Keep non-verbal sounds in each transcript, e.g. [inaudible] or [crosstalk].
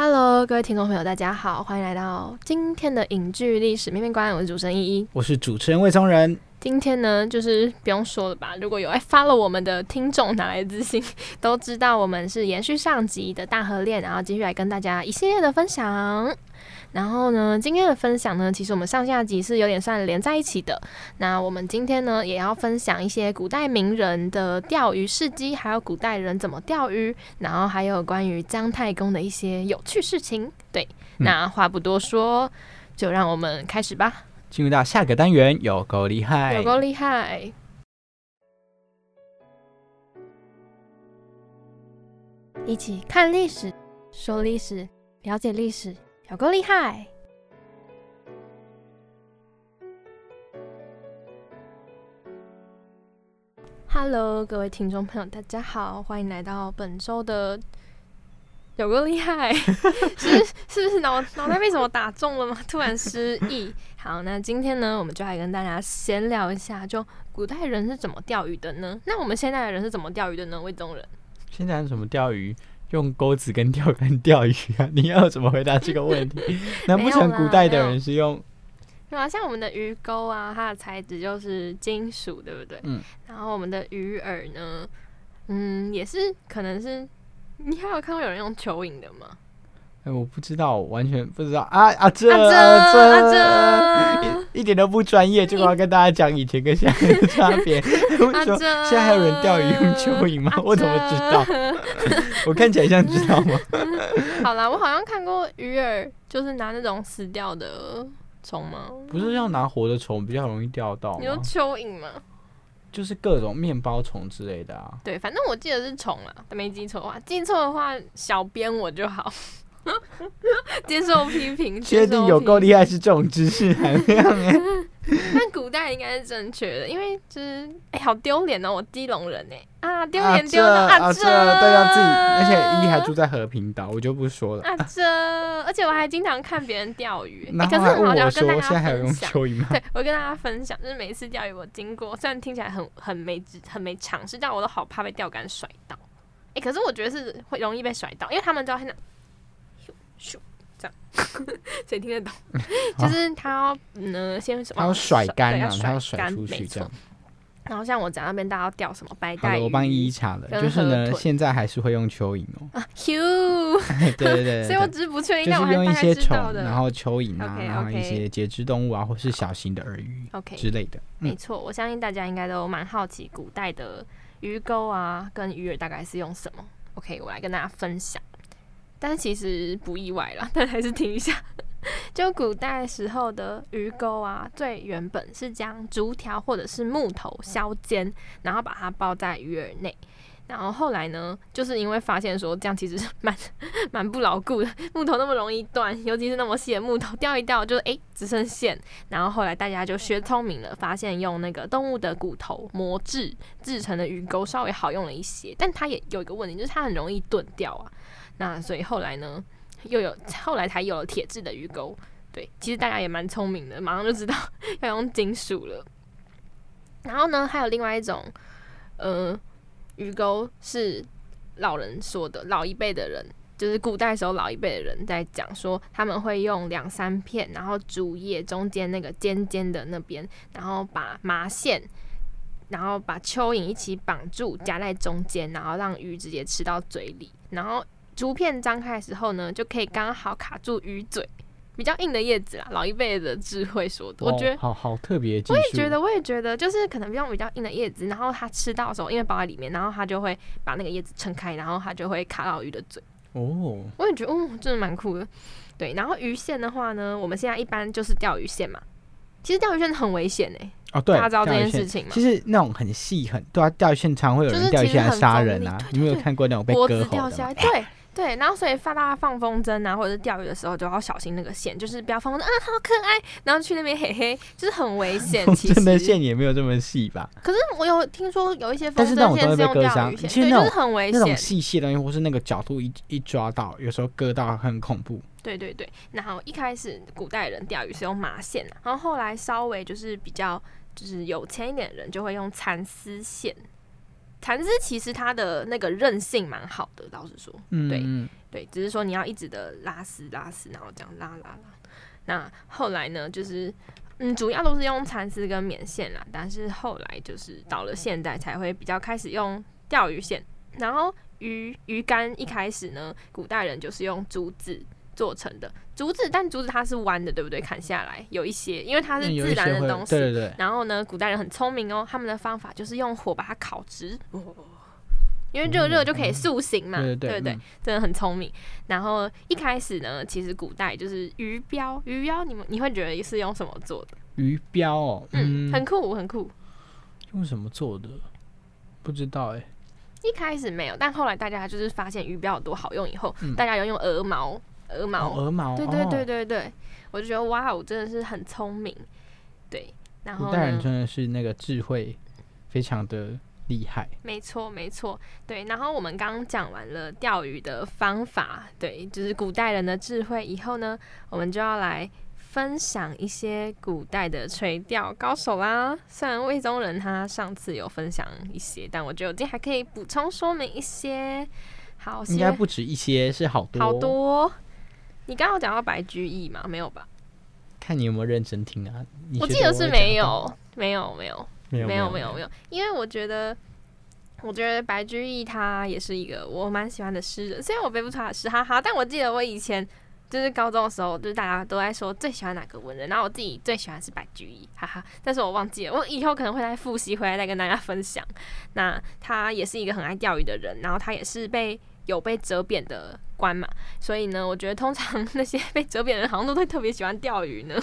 Hello，各位听众朋友，大家好，欢迎来到今天的影剧历史面面观。我是主持人依依，我是主持人魏聪仁。今天呢，就是不用说了吧？如果有爱发了我们的听众，哪来自信？[laughs] 都知道我们是延续上集的大合练，然后继续来跟大家一系列的分享。然后呢，今天的分享呢，其实我们上下集是有点算连在一起的。那我们今天呢，也要分享一些古代名人的钓鱼事迹，还有古代人怎么钓鱼，然后还有关于姜太公的一些有趣事情。对，那话不多说，就让我们开始吧。进入到下个单元，有够厉害，有够厉害，一起看历史，说历史，了解历史。有够厉害！Hello，各位听众朋友，大家好，欢迎来到本周的有够厉害，[laughs] 是是不是脑脑袋被什么打中了吗？突然失忆。[laughs] 好，那今天呢，我们就来跟大家闲聊一下，就古代人是怎么钓鱼的呢？那我们现在的人是怎么钓鱼的呢？魏宗仁，现在人怎么钓鱼？用钩子跟钓竿钓鱼啊？你要怎么回答这个问题？难不成古代的人是用？对啊，像我们的鱼钩啊，它的材质就是金属，对不对？嗯。然后我们的鱼饵呢，嗯，也是可能是。你还有看过有人用蚯蚓的吗？我不知道，完全不知道啊啊！这这这一一点都不专业，就要跟大家讲以前跟现在的差别。[laughs] 我说现在还有人钓鱼用蚯蚓吗？我怎么知道？[laughs] 我看起来像知道吗？[laughs] 好啦，我好像看过鱼饵，就是拿那种死掉的虫吗？不是要拿活的虫比较容易钓到？你说蚯蚓吗？就是各种面包虫之类的啊。对，反正我记得是虫啊，没记错的话，记错的话小编我就好。[laughs] 接受批评，确定有够厉害是这种知识含量哎。[laughs] 但古代应该是正确的，因为就是哎，好丢脸哦！我基隆人哎啊，丢脸丢的啊这，大家自己，而且一还住在和平岛，我就不说了啊这，而且我还经常看别人钓鱼，可是我要跟大家分享。对，我跟大家分享，就是每一次钓鱼我经过，虽然听起来很很没很没常识，但我都好怕被钓竿甩到。哎，可是我觉得是会容易被甩到，因为他们都要很。咻，这样 [laughs] 谁听得懂？就是他要嗯，先他要甩干啊，他要甩出去这样。然后像我讲那边，大家要钓什么白带鱼？我帮依依查了，就是呢，现在还是会用蚯蚓哦。啊，Q，对对对，[laughs] 所以我只是不确定，就是用一些虫，然后蚯蚓啊，然后一些节肢动物啊，或是小型的耳鱼，OK 之类的。没错，我相信大家应该都蛮好奇古代的鱼钩啊，跟鱼饵大概是用什么。OK，我来跟大家分享。但是其实不意外啦，[laughs] 但还是听一下。[laughs] 就古代时候的鱼钩啊，最原本是将竹条或者是木头削尖，然后把它包在鱼饵内。然后后来呢，就是因为发现说这样其实蛮 [laughs] 蛮不牢固的，木头那么容易断，尤其是那么细的木头，掉一掉就诶只剩线。然后后来大家就学聪明了，发现用那个动物的骨头磨制制成的鱼钩稍微好用了一些，但它也有一个问题，就是它很容易钝掉啊。那所以后来呢，又有后来才有了铁质的鱼钩。对，其实大家也蛮聪明的，马上就知道 [laughs] 要用金属了。然后呢，还有另外一种，呃，鱼钩是老人说的，老一辈的人，就是古代时候老一辈的人在讲说，他们会用两三片，然后竹叶中间那个尖尖的那边，然后把麻线。然后把蚯蚓一起绑住，夹在中间，然后让鱼直接吃到嘴里。然后竹片张开的时候呢，就可以刚好卡住鱼嘴。比较硬的叶子啦，老一辈的智慧说的，我觉得好好特别。我也觉得，我也觉得，就是可能用比较硬的叶子，然后它吃到的时候，因为包在里面，然后它就会把那个叶子撑开，然后它就会卡到鱼的嘴。哦，我也觉得，哦，真的蛮酷的。对，然后鱼线的话呢，我们现在一般就是钓鱼线嘛。其实钓鱼线很危险哎。哦，对，大家知道这件事情吗？其实那种很细很，对啊，钓鱼线常会有人钓鱼线来杀人啊。你没有看过那种被割掉下来？[laughs] 对。对，然后所以放大家放风筝啊，或者是钓鱼的时候，就要小心那个线，就是不要放风筝啊，好可爱，然后去那边嘿嘿，就是很危险。其实的线也没有这么细吧？可是我有听说有一些风筝线是用钓鱼线，对，就是很危险。那种细细的东西，或是那个角度一一抓到，有时候割到很恐怖。对对对，然后一开始古代人钓鱼是用麻线，然后后来稍微就是比较就是有钱一点的人就会用蚕丝线。蚕丝其实它的那个韧性蛮好的，老实说，对对，只是说你要一直的拉丝拉丝，然后这样拉拉拉。那后来呢，就是嗯，主要都是用蚕丝跟棉线啦，但是后来就是到了现代才会比较开始用钓鱼线，然后鱼鱼竿一开始呢，古代人就是用竹子。做成的竹子，但竹子它是弯的，对不对？砍下来有一些，因为它是自然的东西。对对对。然后呢，古代人很聪明哦，他们的方法就是用火把它烤直，因为热热就可以塑形嘛。对对对，真的很聪明。然后一开始呢，其实古代就是鱼标，鱼标你们你会觉得是用什么做的？鱼标哦，嗯，很酷很酷。用什么做的？不知道哎。一开始没有，但后来大家就是发现鱼标有多好用以后，大家要用鹅毛。鹅毛，鹅毛，对对对对对，我就觉得哇，我真的是很聪明，对，然后古代人真的是那个智慧非常的厉害，没错没错，对，然后我们刚刚讲完了钓鱼的方法，对，就是古代人的智慧，以后呢，我们就要来分享一些古代的垂钓高手啦。虽然魏宗仁他上次有分享一些，但我觉得我今天还可以补充说明一些，好，应该不止一些，是好多。好多。你刚刚讲到白居易吗？没有吧？看你有没有认真听啊！我记得是没有，没有，没有，没有，没有，没有，没有。因为我觉得，我觉得白居易他也是一个我蛮喜欢的诗人。虽然我背不出他的诗，哈哈，但我记得我以前就是高中的时候，就是大家都在说最喜欢哪个文人，然后我自己最喜欢是白居易，哈哈。但是我忘记了，我以后可能会再复习回来再跟大家分享。那他也是一个很爱钓鱼的人，然后他也是被。有被折贬的官嘛，所以呢，我觉得通常 [laughs] 那些被折扁的人好像都会特别喜欢钓鱼呢，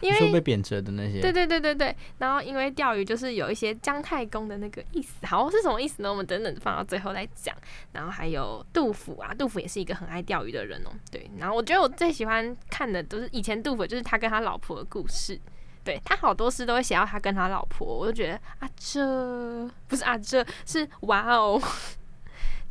因为被贬谪的那些。对对对对对，然后因为钓鱼就是有一些姜太公的那个意思，好是什么意思呢？我们等等放到最后再讲。然后还有杜甫啊，杜甫也是一个很爱钓鱼的人哦。对，然后我觉得我最喜欢看的都是以前杜甫，就是他跟他老婆的故事。对他好多诗都会写到他跟他老婆，我就觉得啊，这不是啊，这是 [laughs] 哇哦。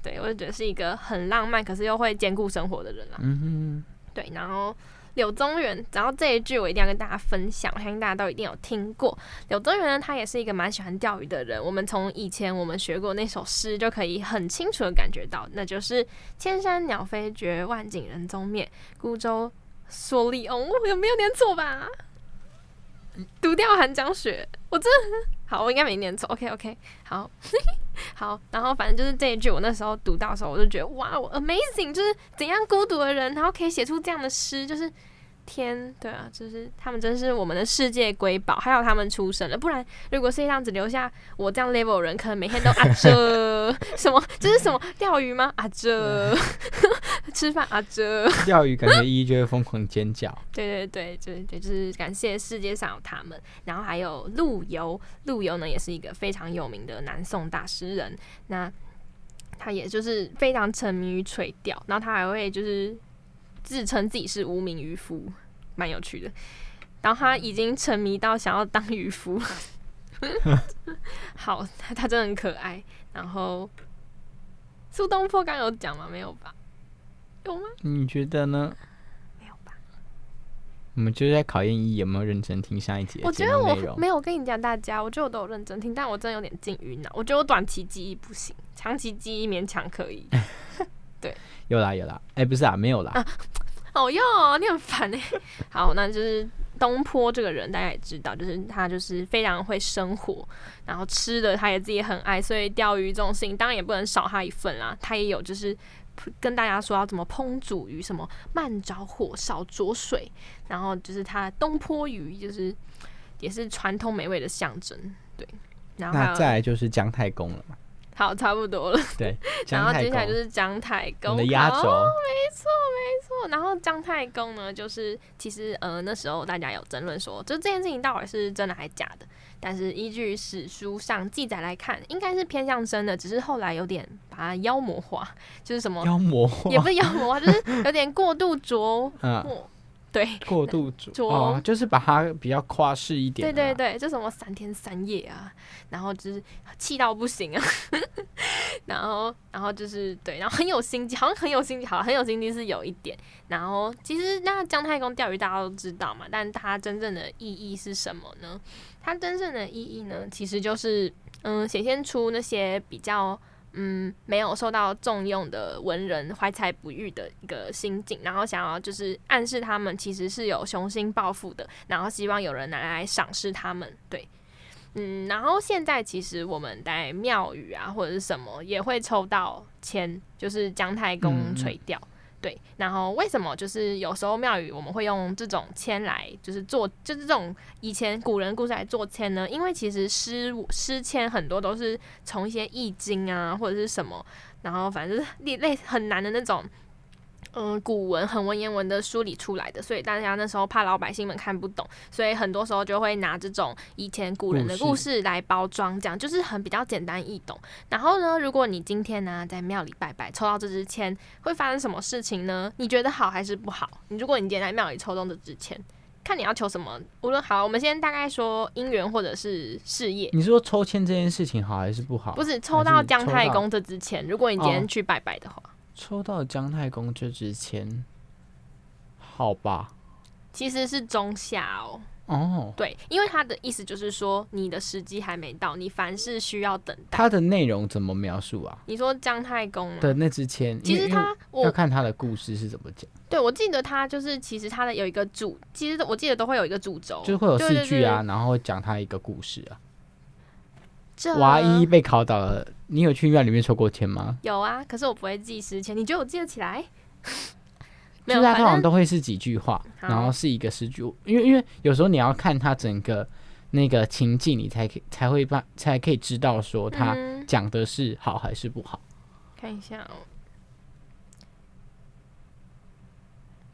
对，我就觉得是一个很浪漫，可是又会兼顾生活的人啦。嗯哼，对。然后柳宗元，然后这一句我一定要跟大家分享，我相信大家都一定有听过。柳宗元呢，他也是一个蛮喜欢钓鱼的人。我们从以前我们学过那首诗，就可以很清楚的感觉到，那就是“千山鸟飞绝，万景人踪灭，孤舟蓑笠翁”。有没有念错吧？独钓寒江雪，我真的好，我应该没念错。OK OK，好。[laughs] 好，然后反正就是这一句，我那时候读到的时候，我就觉得哇，我 amazing，就是怎样孤独的人，然后可以写出这样的诗，就是。天，对啊，就是他们真是我们的世界瑰宝，还有他们出生了，不然如果世界上只留下我这样 level 人，可能每天都啊这 [laughs] 什么，这是什么钓鱼吗？啊这 [laughs] 吃饭啊这 [laughs] 钓鱼，感觉一就会疯狂尖叫。对对对，对对，就是感谢世界上有他们，然后还有陆游，陆游呢也是一个非常有名的南宋大诗人，那他也就是非常沉迷于垂钓，然后他还会就是。自称自己是无名渔夫，蛮有趣的。然后他已经沉迷到想要当渔夫。[laughs] 好，他他真的很可爱。然后苏东坡刚有讲吗？没有吧？有吗？你觉得呢？没有吧？我们就是在考验一有没有认真听上一节。我觉得我没有。我跟你讲，大家，我觉得我都有认真听，但我真的有点近晕脑。我觉得我短期记忆不行，长期记忆勉强可以。[laughs] 对。有啦有啦，哎，不是啊，没有啦。好用，你很烦哎。[laughs] 好，那就是东坡这个人，大家也知道，就是他就是非常会生活，然后吃的他也自己很爱，所以钓鱼这种事情当然也不能少他一份啦。他也有就是跟大家说要怎么烹煮鱼，什么慢着火少着水，然后就是他东坡鱼就是也是传统美味的象征，对。然后那再来就是姜太公了嘛，好，差不多了。对，[laughs] 然后接下来就是姜太公，我的压轴，哦没错没错。然后姜太公呢，就是其实呃那时候大家有争论说，就这件事情到底是真的还是假的。但是依据史书上记载来看，应该是偏向真的，只是后来有点把它妖魔化，就是什么妖魔化，也不是妖魔化，就是有点过度琢 [laughs] 嗯，磨。对过度煮 [laughs] 煮哦，就是把它比较夸饰一点对对对，就什么三天三夜啊，然后就是气到不行啊，[laughs] 然后然后就是对，然后很有心机，好像很有心机，好很有心机是有一点。然后其实那姜太公钓鱼大家都知道嘛，但它真正的意义是什么呢？它真正的意义呢，其实就是嗯，显现出那些比较。嗯，没有受到重用的文人怀才不遇的一个心境，然后想要就是暗示他们其实是有雄心抱负的，然后希望有人拿来赏识他们。对，嗯，然后现在其实我们在庙宇啊或者是什么也会抽到签，就是姜太公垂钓。对，然后为什么就是有时候庙宇我们会用这种签来，就是做就是这种以前古人故事来做签呢？因为其实诗诗签很多都是从一些易经啊或者是什么，然后反正是类类很难的那种。嗯，古文很文言文的梳理出来的，所以大家那时候怕老百姓们看不懂，所以很多时候就会拿这种以前古人的故事来包装，这样就是很比较简单易懂。然后呢，如果你今天呢在庙里拜拜抽到这支签，会发生什么事情呢？你觉得好还是不好？你如果你今天在庙里抽中这支签，看你要求什么，无论好，我们先大概说姻缘或者是事业。你说抽签这件事情好还是不好？不是抽到姜太公这支签，如果你今天去拜拜的话。抽到姜太公这支签，好吧，其实是中下哦。哦，对，因为他的意思就是说，你的时机还没到，你凡事需要等待。他的内容怎么描述啊？你说姜太公的那支签，其实他要看他的故事是怎么讲。对，我记得他就是其实他的有一个主，其实我记得都会有一个主轴，就是会有四句啊，然后讲他一个故事啊。这娃一被考倒了，你有去医院里面抽过签吗？有啊，可是我不会记时签，你觉得我记得起来？[laughs] 没有，他通常都会是几句话，然后是一个诗句，因为因为有时候你要看他整个那个情境，你才可以才会把才可以知道说他讲的是好还是不好。看一下哦，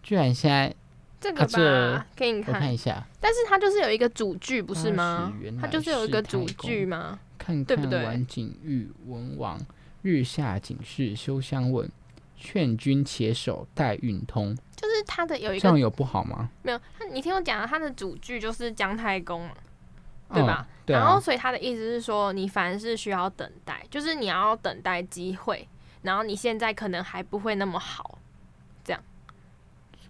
居然现在。这个吧，给你看，看一下。但是它就是有一个主句，不是吗？它就是有一个主句吗？看对不对？晚景遇文王，日下警示休相问，劝君且守待运通。就是它的有一个这样有不好吗？没有，你听我讲，啊它的主句就是姜太公嘛，对吧？对。然后所以他的意思是说，你凡事需要等待，就是你要等待机会，然后你现在可能还不会那么好。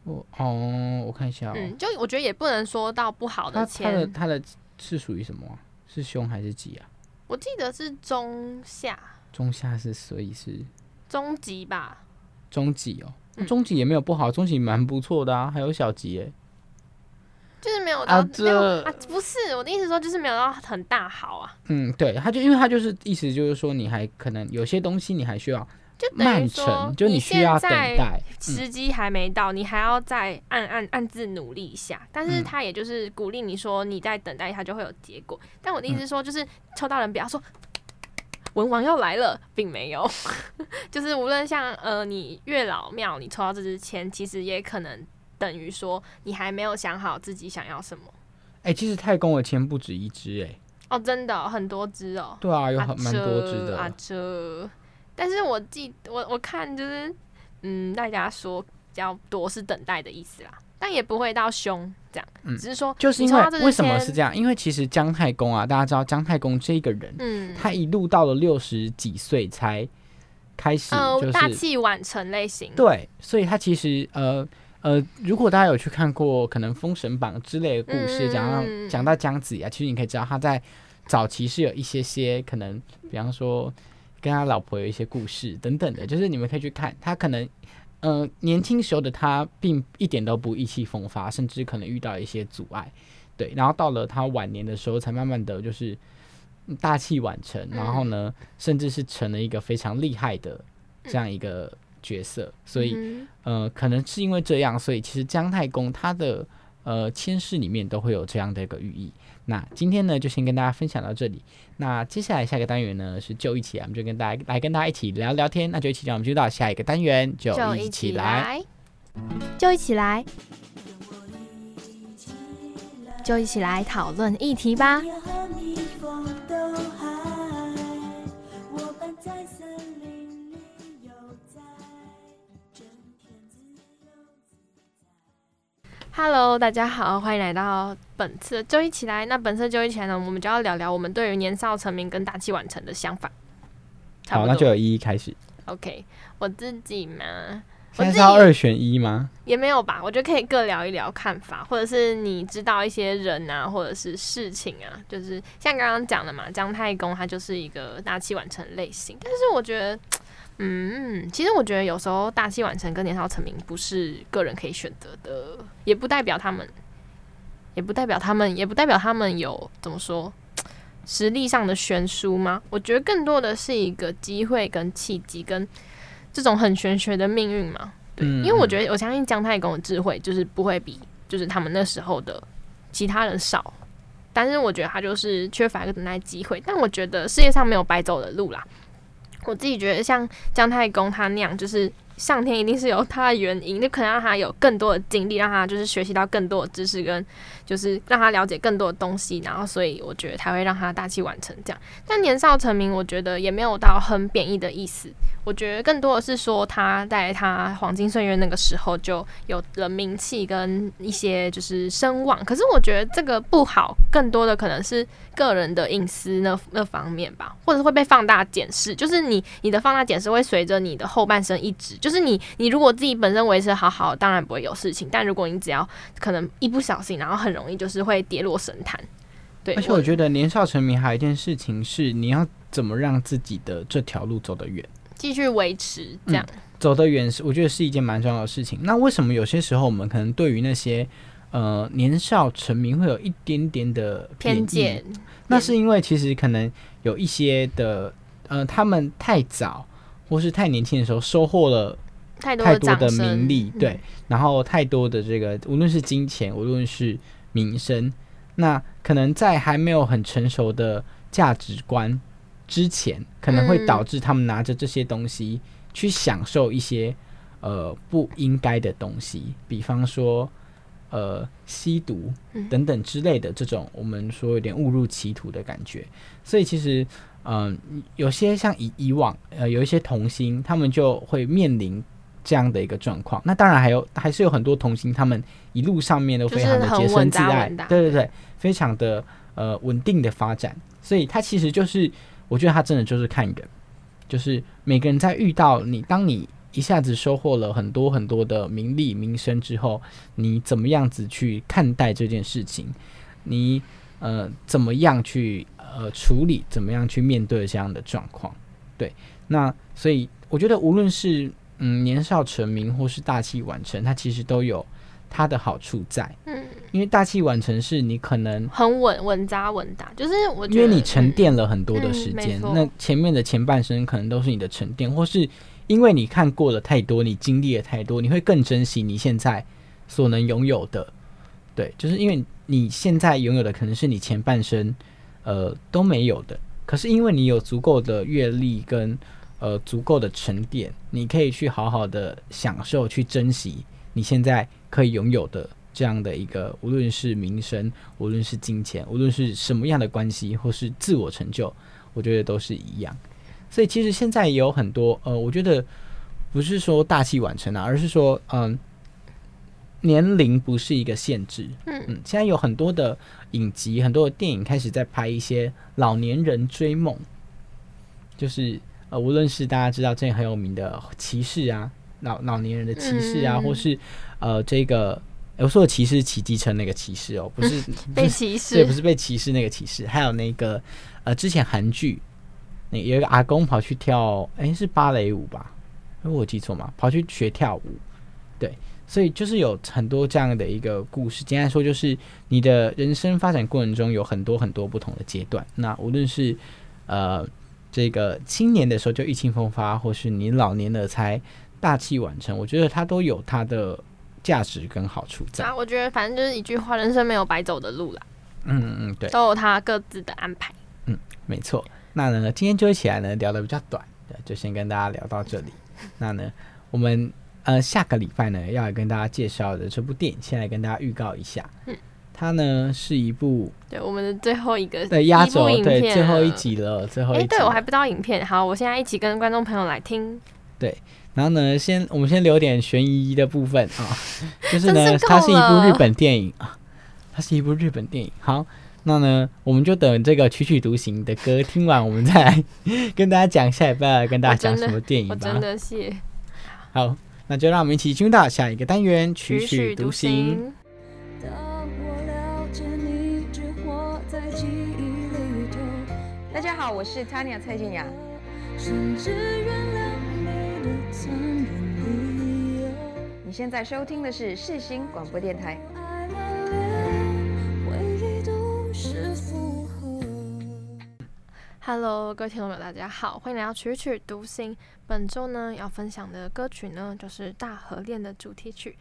我哦，我看一下哦。嗯，就我觉得也不能说到不好的签。他的他的是属于什么？是凶还是吉啊？我记得是中下。中下是所以是中级吧？中级哦，中级也没有不好，中级蛮不错的啊，还有小吉哎。就是没有到没有啊，不是我的意思说，就是没有到很大好啊。嗯，对，他就因为他就是意思就是说，你还可能有些东西你还需要。就等于说，就你需要等待，时机还没到，你还要再暗暗暗自努力一下。但是他也就是鼓励你说，你在等待，他就会有结果。但我的意思是说，就是抽到人不要说文王要来了，并没有。[laughs] 就是无论像呃，你月老庙，你抽到这支签，其实也可能等于说你还没有想好自己想要什么。哎，其实太公的签不止一支哎。哦，真的很多支哦。对啊，有很蛮多支的。啊这。但是我记我我看就是，嗯，大家说比较多是等待的意思啦，但也不会到凶这样，只是说就是因为为什么是这样？因为其实姜太公啊，大家知道姜太公这个人，嗯，他一路到了六十几岁才开始就是大器晚成类型，对，所以他其实呃呃，如果大家有去看过可能《封神榜》之类的故事，讲到讲到姜子牙，其实你可以知道他在早期是有一些些可能，比方说。跟他老婆有一些故事等等的，就是你们可以去看他可能，呃，年轻时候的他并一点都不意气风发，甚至可能遇到一些阻碍，对，然后到了他晚年的时候，才慢慢的就是大器晚成，然后呢，甚至是成了一个非常厉害的这样一个角色，所以嗯呃，可能是因为这样，所以其实姜太公他的呃签诗里面都会有这样的一个寓意。那今天呢，就先跟大家分享到这里。那接下来下一个单元呢是就一起来，我们就跟大家来跟大家一起聊聊天。那就一起让我们就到下一个单元，就就一一起。来，就一起来，就一起来讨论议题吧。Hello，大家好，欢迎来到本次的就一起来。那本次就一起来呢，我们就要聊聊我们对于年少成名跟大器晚成的想法。差好，多那就有一一开始。OK，我自己嘛，现在要二选一吗？也没有吧，我觉得可以各聊一聊看法，或者是你知道一些人啊，或者是事情啊，就是像刚刚讲的嘛，姜太公他就是一个大器晚成类型，但是我觉得，嗯，其实我觉得有时候大器晚成跟年少成名不是个人可以选择的，也不代表他们，也不代表他们，也不代表他们有怎么说。实力上的悬殊吗？我觉得更多的是一个机会跟契机，跟这种很玄学的命运嘛。对，嗯因为我觉得我相信姜太公的智慧就是不会比就是他们那时候的其他人少，但是我觉得他就是缺乏一个等待机会。但我觉得世界上没有白走的路啦。我自己觉得像姜太公他那样，就是上天一定是有他的原因，就可能让他有更多的精力，让他就是学习到更多的知识，跟就是让他了解更多的东西，然后所以我觉得才会让他大器晚成这样。但年少成名，我觉得也没有到很贬义的意思。我觉得更多的是说他在他黄金岁月那个时候就有了名气跟一些就是声望，可是我觉得这个不好，更多的可能是个人的隐私那那方面吧，或者是会被放大检视，就是你你的放大检视会随着你的后半生一直，就是你你如果自己本身维持好好，当然不会有事情，但如果你只要可能一不小心，然后很容易就是会跌落神坛。对，而且我觉得年少成名还有一件事情是，你要怎么让自己的这条路走得远。继续维持这样。走得远是，我觉得是一件蛮重要的事情。那为什么有些时候我们可能对于那些呃年少成名会有一点点的偏见，那是因为其实可能有一些的呃，他们太早或是太年轻的时候收获了太多太多的名利，嗯对，然后太多的这个无论是金钱，无论是名声，那可能在还没有很成熟的价值观之前，可能会嗯。导致他们拿着这些东西去享受一些呃不应该的东西，比方说呃吸毒嗯。等等之类的这种我们说有点误入歧途的感觉。所以其实嗯、有些像以以往呃有一些童星，他们就会面临。这样的一个状况，那当然还有还是有很多童星，他们一路上面都非常的洁身自爱对对对，非常的呃稳定的发展，所以他其实就是，我觉得他真的就是看人，就是每个人在遇到你，当你一下子收获了很多很多的名利名声之后，你怎么样子去看待这件事情？你呃怎么样去呃处理？怎么样去面对这样的状况？对，那所以我觉得无论是嗯年少成名或是大器晚成，它其实都有它的好处在。嗯，因为大器晚成是你可能很稳稳扎稳打，就是因为你沉嗯淀了很多的嗯时间，那前面的前半生可能都是你的沉淀，或是因为你看过了太多，你经历了太多，你会更珍惜你现在所能拥有的。对，就是因为你现在拥有的可能是你前半生呃都没有的，可是因为你有足够的阅历跟呃足够的沉淀，你可以去好好的享受、去珍惜你现在可以拥有的这样的一个，无论是名声，无论是金钱，无论是什么样的关系，或是自我成就，我觉得都是一样。所以其实现在也有很多呃，我觉得不是说大器晚成啊，而是说嗯、年龄不是一个限制。嗯嗯，现在有很多的影集、很多的电影开始在拍一些老年人追梦，就是呃，无论是大家知道这很有名的骑士啊，老老年人的歧视啊，嗯或是呃这个。我说的歧视骑机车那个歧视哦，不是 [laughs] 不被，歧视对不，是被歧视那个歧视，还有那个呃，之前韩剧那有一个阿公跑去跳，诶，是芭蕾舞吧？如果我记错吗？跑去学跳舞，对，所以就是有很多这样的一个故事。简单来说，就是你的人生发展过程中有很多很多不同的阶段。那无论是呃这个青年的时候就意气风发，或是你老年的才大器晚成，我觉得它都有它的价值跟好处在。啊，我觉得反正就是一句话，人生没有白走的路啦，嗯嗯嗯，对，都有他各自的安排。嗯没错。那呢，今天就一起来呢聊的比较短，对，就先跟大家聊到这里。[laughs] 那呢，我们呃下个礼拜呢要来跟大家介绍的这部电影，先来跟大家预告一下。嗯它呢是一部对，我们的最后一个的压轴，对，最后一。集了，最后一哎、集。对我还不知道影片。好，我现在一起跟观众朋友来听。然后呢，先我们先留点悬疑的部分啊，[laughs] 就是呢，是它是一部日本电影啊，它是一部日本电影。好，那呢，我们就等这个曲曲独行的歌听完，我们再来跟大家讲下一拜来跟大家讲什么电影吧我真。的是好，那就让我们一起进入到下一个单元——曲曲独独行。大家好，我是 Tanya 蔡健雅。甚至原谅你。现在收听的是世新广播电台。Hello，各位听众朋友，大家好，欢迎来到曲曲独行。本周呢要分享的歌曲呢，就是《大河恋》的主题曲。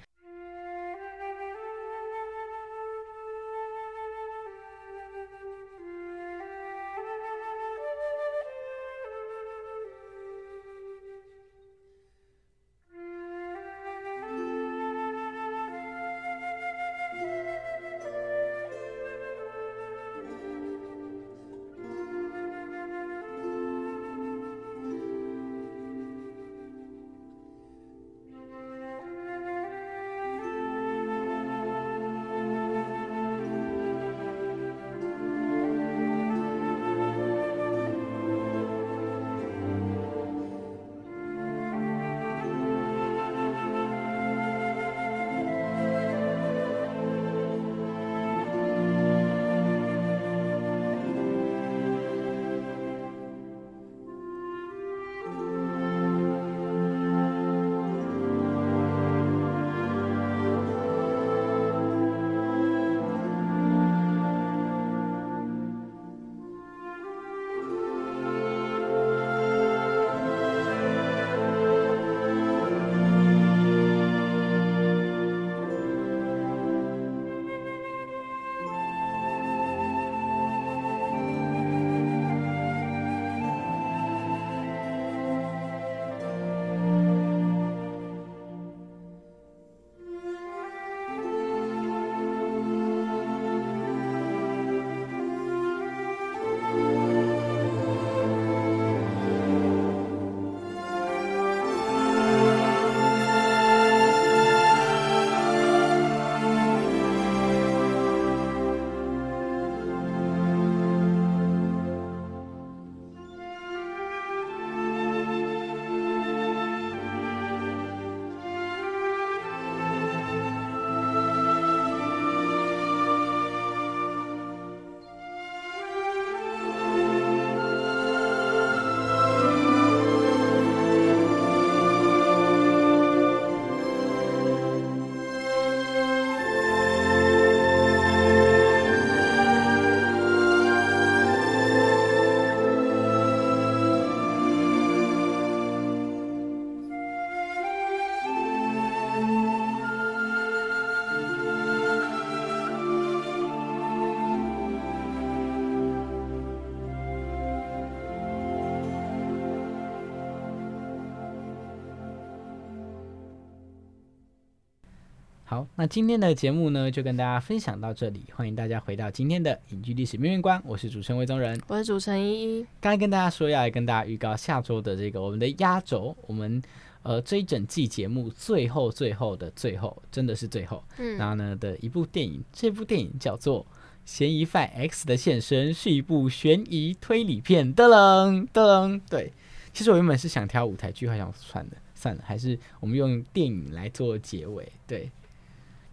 好，那今天的节目呢，就跟大家分享到这里。欢迎大家回到今天的影剧历史命运观，我是主持人魏宗仁。我是主持人依依。刚才跟大家说要来跟大家预告下周的这个我们的压轴，我们呃这一整季节目最后最后的最后，真的是最后，嗯然嗯，后呢的一部电影，这部电影叫做《嫌疑犯 X 的现身》，是一部悬疑推理片。噔噔噔，对，其实我原本是想挑舞台剧，还想算了算了，还是我们用电影来做结尾。对，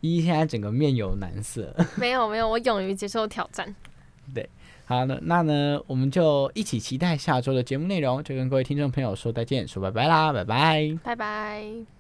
依依现在整个面有难色。[laughs] 没有没有，我勇于接受挑战。对好的，那呢，我们就一起期待下周的节目内容，就跟各位听众朋友说再见，说拜拜啦，拜拜。拜拜。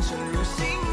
沉入心